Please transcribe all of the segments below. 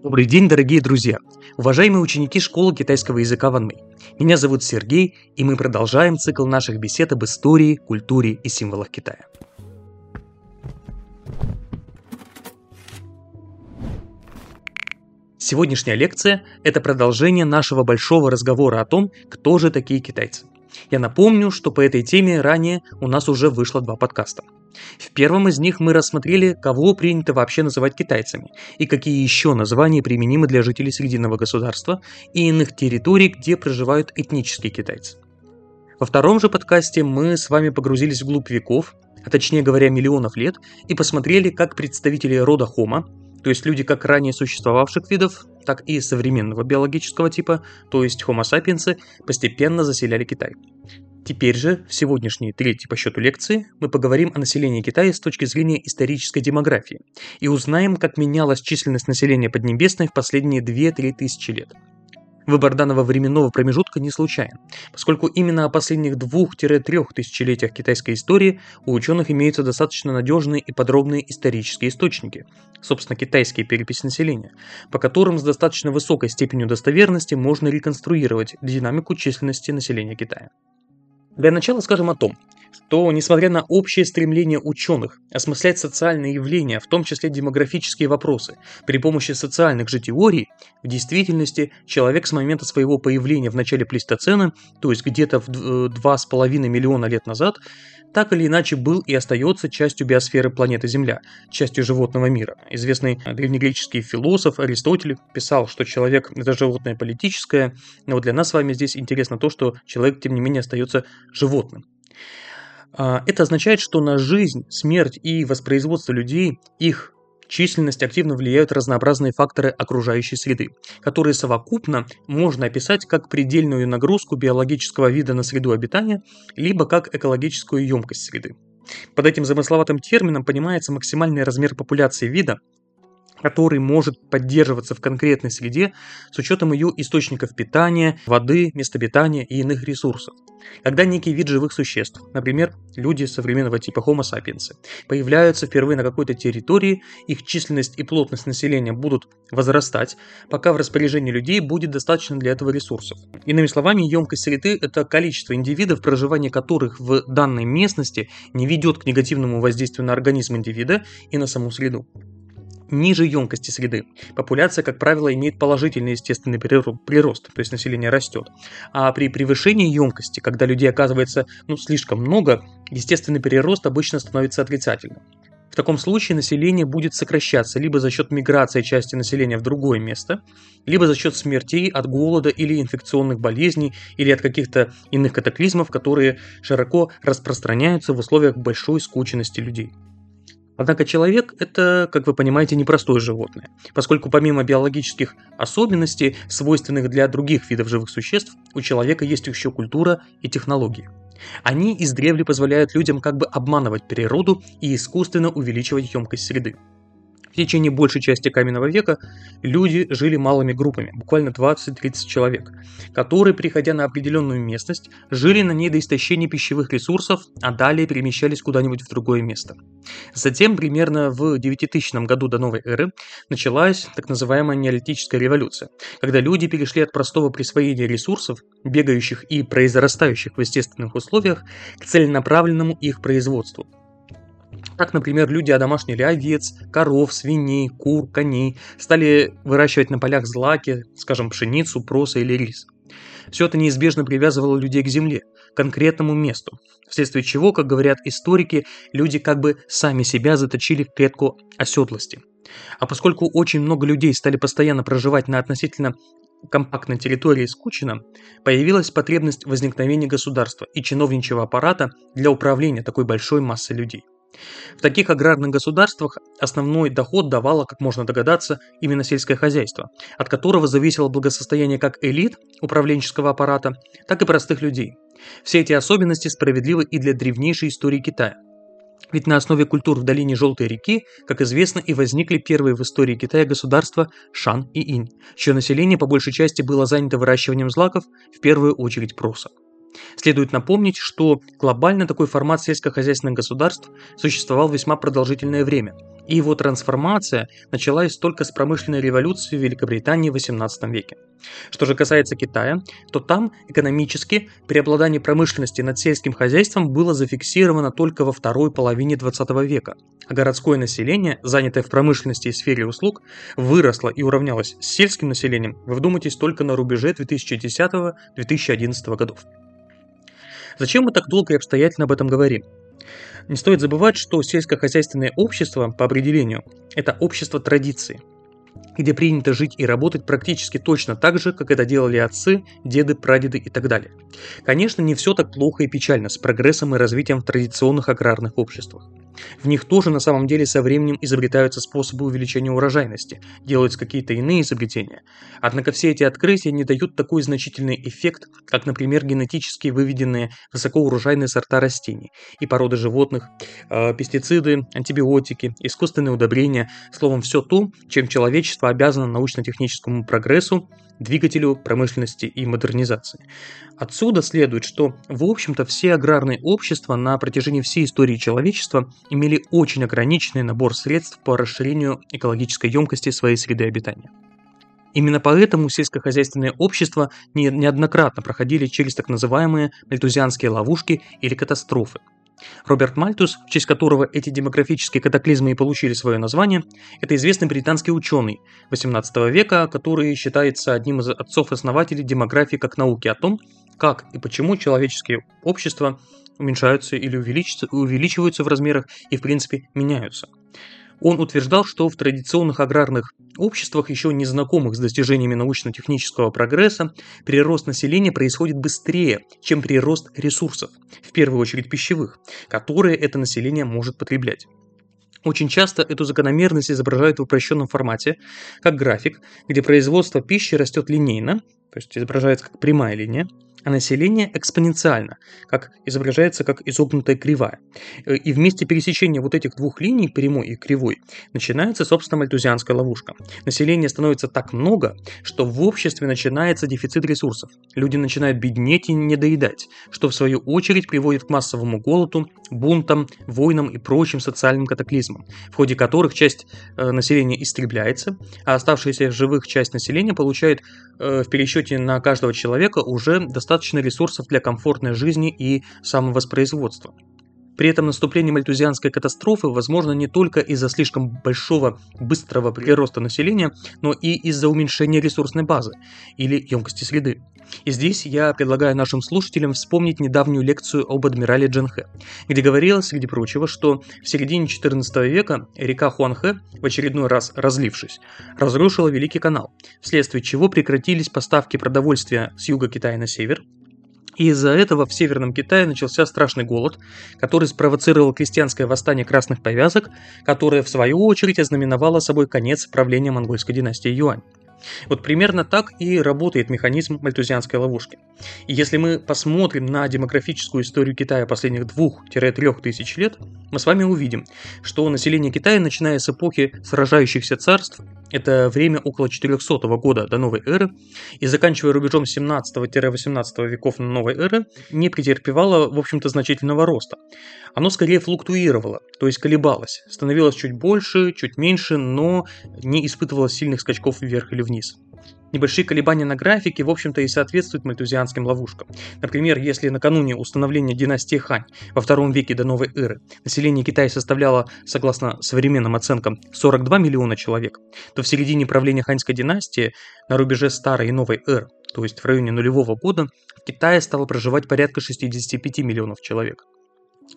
Добрый день, дорогие друзья! Уважаемые ученики школы китайского языка Ванмэй. Меня зовут Сергей, и мы продолжаем цикл наших бесед об истории, культуре и символах Китая. Сегодняшняя лекция – это продолжение нашего большого разговора о том, кто же такие китайцы. Я напомню, что по этой теме ранее у нас уже вышло два подкаста – в первом из них мы рассмотрели, кого принято вообще называть китайцами, и какие еще названия применимы для жителей Срединного государства и иных территорий, где проживают этнические китайцы. Во втором же подкасте мы с вами погрузились в глубь веков, а точнее говоря миллионов лет, и посмотрели, как представители рода Homo, то есть люди как ранее существовавших видов, так и современного биологического типа, то есть Homo sapiens, постепенно заселяли Китай. Теперь же, в сегодняшней третьей по счету лекции, мы поговорим о населении Китая с точки зрения исторической демографии и узнаем, как менялась численность населения Поднебесной в последние 2-3 тысячи лет. Выбор данного временного промежутка не случайен, поскольку именно о последних 2-3 тысячелетиях китайской истории у ученых имеются достаточно надежные и подробные исторические источники, собственно китайские переписи населения, по которым с достаточно высокой степенью достоверности можно реконструировать динамику численности населения Китая. Для начала скажем о том, что, несмотря на общее стремление ученых осмыслять социальные явления, в том числе демографические вопросы, при помощи социальных же теорий, в действительности человек с момента своего появления в начале плейстоцена, то есть где-то в 2,5 миллиона лет назад, так или иначе был и остается частью биосферы планеты Земля, частью животного мира. Известный древнегреческий философ Аристотель писал, что человек – это животное политическое, но для нас с вами здесь интересно то, что человек, тем не менее, остается животным. А, это означает, что на жизнь, смерть и воспроизводство людей, их численность активно влияют разнообразные факторы окружающей среды, которые совокупно можно описать как предельную нагрузку биологического вида на среду обитания, либо как экологическую емкость среды. Под этим замысловатым термином понимается максимальный размер популяции вида, который может поддерживаться в конкретной среде с учетом ее источников питания, воды, места обитания и иных ресурсов. Когда некий вид живых существ, например, люди современного типа Homo sapiens, появляются впервые на какой-то территории, их численность и плотность населения будут возрастать, пока в распоряжении людей будет достаточно для этого ресурсов. Иными словами, емкость среды – это количество индивидов, проживание которых в данной местности не ведет к негативному воздействию на организм индивида и на саму среду ниже емкости среды. Популяция, как правило, имеет положительный естественный прирост, то есть население растет. А при превышении емкости, когда людей оказывается ну, слишком много, естественный прирост обычно становится отрицательным. В таком случае население будет сокращаться либо за счет миграции части населения в другое место, либо за счет смертей от голода или инфекционных болезней, или от каких-то иных катаклизмов, которые широко распространяются в условиях большой скученности людей. Однако человек – это, как вы понимаете, непростое животное, поскольку помимо биологических особенностей, свойственных для других видов живых существ, у человека есть еще культура и технологии. Они издревле позволяют людям как бы обманывать природу и искусственно увеличивать емкость среды. В течение большей части каменного века люди жили малыми группами, буквально 20-30 человек, которые, приходя на определенную местность, жили на ней до истощения пищевых ресурсов, а далее перемещались куда-нибудь в другое место. Затем, примерно в 9000 году до новой эры, началась так называемая неолитическая революция, когда люди перешли от простого присвоения ресурсов, бегающих и произрастающих в естественных условиях, к целенаправленному их производству – так, например, люди одомашнили овец, коров, свиней, кур, коней, стали выращивать на полях злаки, скажем, пшеницу, проса или рис. Все это неизбежно привязывало людей к земле, к конкретному месту, вследствие чего, как говорят историки, люди как бы сами себя заточили в клетку оседлости. А поскольку очень много людей стали постоянно проживать на относительно компактной территории Скучина, появилась потребность возникновения государства и чиновничьего аппарата для управления такой большой массой людей. В таких аграрных государствах основной доход давало, как можно догадаться, именно сельское хозяйство, от которого зависело благосостояние как элит управленческого аппарата, так и простых людей. Все эти особенности справедливы и для древнейшей истории Китая. Ведь на основе культур в долине Желтой реки, как известно, и возникли первые в истории Китая государства Шан и Инь, чье население по большей части было занято выращиванием злаков, в первую очередь проса. Следует напомнить, что глобально такой формат сельскохозяйственных государств существовал весьма продолжительное время, и его трансформация началась только с промышленной революции в Великобритании в XVIII веке. Что же касается Китая, то там экономически преобладание промышленности над сельским хозяйством было зафиксировано только во второй половине 20 века, а городское население, занятое в промышленности и сфере услуг, выросло и уравнялось с сельским населением, вы вдумайтесь, только на рубеже 2010-2011 годов. Зачем мы так долго и обстоятельно об этом говорим? Не стоит забывать, что сельскохозяйственное общество, по определению, это общество традиции, где принято жить и работать практически точно так же, как это делали отцы, деды, прадеды и так далее. Конечно, не все так плохо и печально с прогрессом и развитием в традиционных аграрных обществах. В них тоже на самом деле со временем изобретаются способы увеличения урожайности, делаются какие-то иные изобретения. Однако все эти открытия не дают такой значительный эффект, как, например, генетически выведенные высокоурожайные сорта растений и породы животных, э, пестициды, антибиотики, искусственные удобрения, словом, все то, чем человечество обязано научно-техническому прогрессу, двигателю промышленности и модернизации. Отсюда следует, что, в общем-то, все аграрные общества на протяжении всей истории человечества имели очень ограниченный набор средств по расширению экологической емкости своей среды обитания. Именно поэтому сельскохозяйственные общества неоднократно проходили через так называемые мальтузианские ловушки или катастрофы – Роберт Мальтус, в честь которого эти демографические катаклизмы и получили свое название, это известный британский ученый XVIII века, который считается одним из отцов-основателей демографии как науки о том, как и почему человеческие общества уменьшаются или увеличиваются в размерах и, в принципе, меняются. Он утверждал, что в традиционных аграрных обществах, еще не знакомых с достижениями научно-технического прогресса, прирост населения происходит быстрее, чем прирост ресурсов, в первую очередь пищевых, которые это население может потреблять. Очень часто эту закономерность изображают в упрощенном формате, как график, где производство пищи растет линейно, то есть изображается как прямая линия, а население экспоненциально, как изображается как изогнутая кривая. Э, и вместе пересечения вот этих двух линий, прямой и кривой, начинается, собственно, мальтузианская ловушка. Населения становится так много, что в обществе начинается дефицит ресурсов. Люди начинают беднеть и недоедать, что в свою очередь приводит к массовому голоду, бунтам, войнам и прочим социальным катаклизмам, в ходе которых часть э, населения истребляется, а оставшаяся живых часть населения получает э, в пересчете на каждого человека уже достаточно ресурсов для комфортной жизни и самовоспроизводства. При этом наступление мальтузианской катастрофы возможно не только из-за слишком большого быстрого прироста населения, но и из-за уменьшения ресурсной базы или емкости среды. И здесь я предлагаю нашим слушателям вспомнить недавнюю лекцию об адмирале Джанхэ, где говорилось, среди прочего, что в середине XIV века река Хуанхэ, в очередной раз разлившись, разрушила Великий канал, вследствие чего прекратились поставки продовольствия с юга Китая на север, и из-за этого в Северном Китае начался страшный голод, который спровоцировал крестьянское восстание красных повязок, которое в свою очередь ознаменовало собой конец правления монгольской династии Юань. Вот примерно так и работает механизм мальтузианской ловушки. И если мы посмотрим на демографическую историю Китая последних 2-3 тысяч лет, мы с вами увидим, что население Китая, начиная с эпохи сражающихся царств, это время около 400 года до новой эры, и заканчивая рубежом 17-18 веков новой эры, не претерпевало, в общем-то, значительного роста. Оно скорее флуктуировало, то есть колебалось, становилось чуть больше, чуть меньше, но не испытывало сильных скачков вверх или вниз. Небольшие колебания на графике, в общем-то, и соответствуют мальтузианским ловушкам. Например, если накануне установления династии Хань во втором веке до новой эры население Китая составляло, согласно современным оценкам, 42 миллиона человек, то в середине правления Ханьской династии на рубеже старой и новой эры, то есть в районе нулевого года, в Китае стало проживать порядка 65 миллионов человек.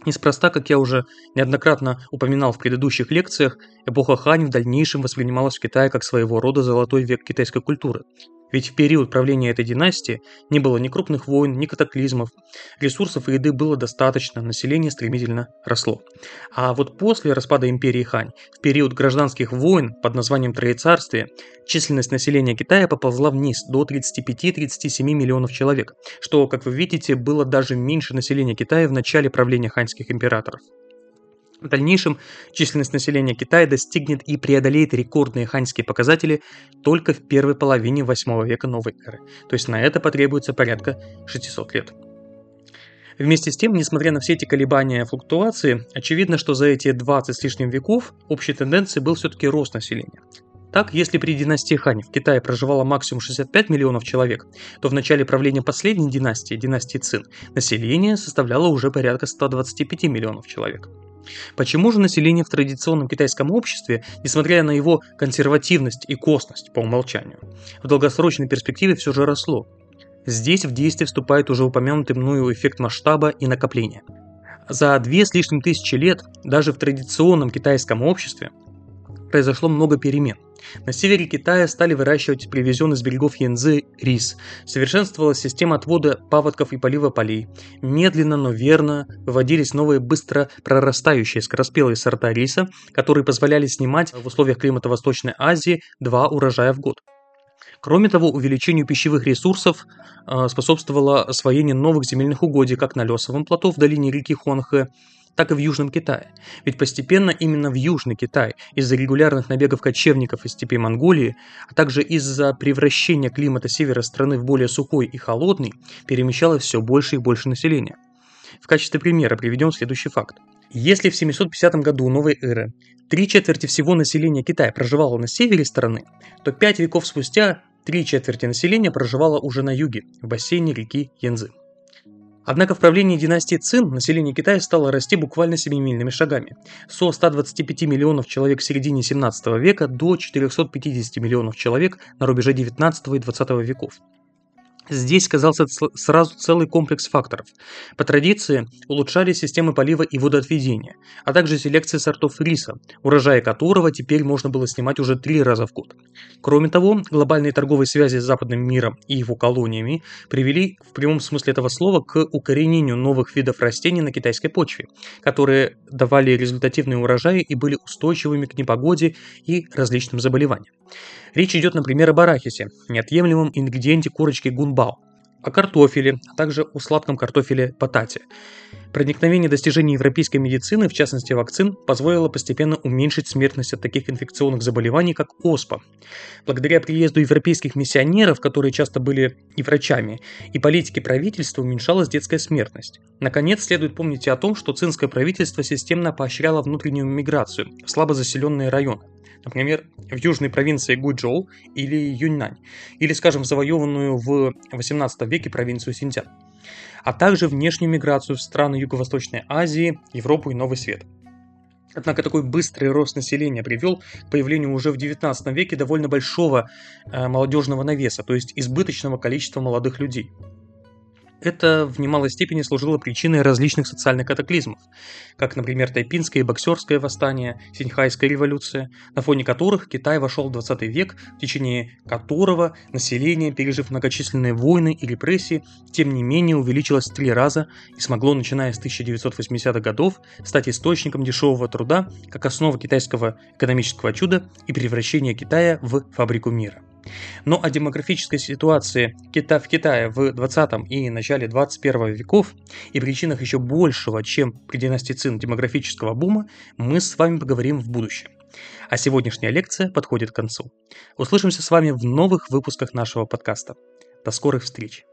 Неспроста, как я уже неоднократно упоминал в предыдущих лекциях, эпоха Хань в дальнейшем воспринималась в Китае как своего рода золотой век китайской культуры. Ведь в период правления этой династии не было ни крупных войн, ни катаклизмов, ресурсов и еды было достаточно, население стремительно росло. А вот после распада империи Хань, в период гражданских войн под названием Троецарствие, численность населения Китая поползла вниз до 35-37 миллионов человек, что, как вы видите, было даже меньше населения Китая в начале правления ханьских императоров. В дальнейшем численность населения Китая достигнет и преодолеет рекордные ханьские показатели только в первой половине 8 века новой эры, то есть на это потребуется порядка 600 лет. Вместе с тем, несмотря на все эти колебания и флуктуации, очевидно, что за эти 20 с лишним веков общей тенденцией был все-таки рост населения. Так, если при династии Хань в Китае проживало максимум 65 миллионов человек, то в начале правления последней династии, династии Цин, население составляло уже порядка 125 миллионов человек. Почему же население в традиционном китайском обществе, несмотря на его консервативность и косность по умолчанию, в долгосрочной перспективе все же росло? Здесь в действие вступает уже упомянутый мною эффект масштаба и накопления. За две с лишним тысячи лет даже в традиционном китайском обществе произошло много перемен. На севере Китая стали выращивать привезенный с берегов Янзы рис. Совершенствовалась система отвода паводков и полива полей. Медленно, но верно выводились новые быстро прорастающие скороспелые сорта риса, которые позволяли снимать в условиях климата Восточной Азии два урожая в год. Кроме того, увеличению пищевых ресурсов э, способствовало освоение новых земельных угодий как на Лесовом плато в долине реки Хуанхэ, так и в Южном Китае. Ведь постепенно именно в Южный Китай из-за регулярных набегов кочевников из степей Монголии, а также из-за превращения климата севера страны в более сухой и холодный, перемещалось все больше и больше населения. В качестве примера приведем следующий факт. Если в 750 году новой эры три четверти всего населения Китая проживало на севере страны, то пять веков спустя три четверти населения проживало уже на юге, в бассейне реки Янзы. Однако в правлении династии Цин население Китая стало расти буквально семимильными шагами. Со 125 миллионов человек в середине 17 века до 450 миллионов человек на рубеже 19 и 20 веков. Здесь сказался сразу целый комплекс факторов. По традиции улучшали системы полива и водоотведения, а также селекция сортов риса, урожая которого теперь можно было снимать уже три раза в год. Кроме того, глобальные торговые связи с западным миром и его колониями привели в прямом смысле этого слова к укоренению новых видов растений на китайской почве, которые давали результативные урожаи и были устойчивыми к непогоде и различным заболеваниям. Речь идет, например, об арахисе, неотъемлемом ингредиенте курочки гунбао, о картофеле, а также о сладком картофеле патате. Проникновение достижений европейской медицины, в частности вакцин, позволило постепенно уменьшить смертность от таких инфекционных заболеваний, как оспа. Благодаря приезду европейских миссионеров, которые часто были и врачами, и политики правительства уменьшалась детская смертность. Наконец, следует помнить и о том, что цинское правительство системно поощряло внутреннюю миграцию в слабо заселенные районы например, в южной провинции Гуйчжоу или Юньнань, или, скажем, завоеванную в 18 веке провинцию Синьцзян, а также внешнюю миграцию в страны Юго-Восточной Азии, Европу и Новый Свет. Однако такой быстрый рост населения привел к появлению уже в XIX веке довольно большого э, молодежного навеса, то есть избыточного количества молодых людей – это в немалой степени служило причиной различных социальных катаклизмов, как, например, тайпинское и боксерское восстание, синьхайская революция, на фоне которых Китай вошел в 20 век, в течение которого население, пережив многочисленные войны и репрессии, тем не менее увеличилось в три раза и смогло, начиная с 1980-х годов, стать источником дешевого труда как основа китайского экономического чуда и превращения Китая в фабрику мира. Но о демографической ситуации Кита в Китае в 20 и начале 21 веков и причинах еще большего, чем при династии Цин демографического бума, мы с вами поговорим в будущем. А сегодняшняя лекция подходит к концу. Услышимся с вами в новых выпусках нашего подкаста. До скорых встреч!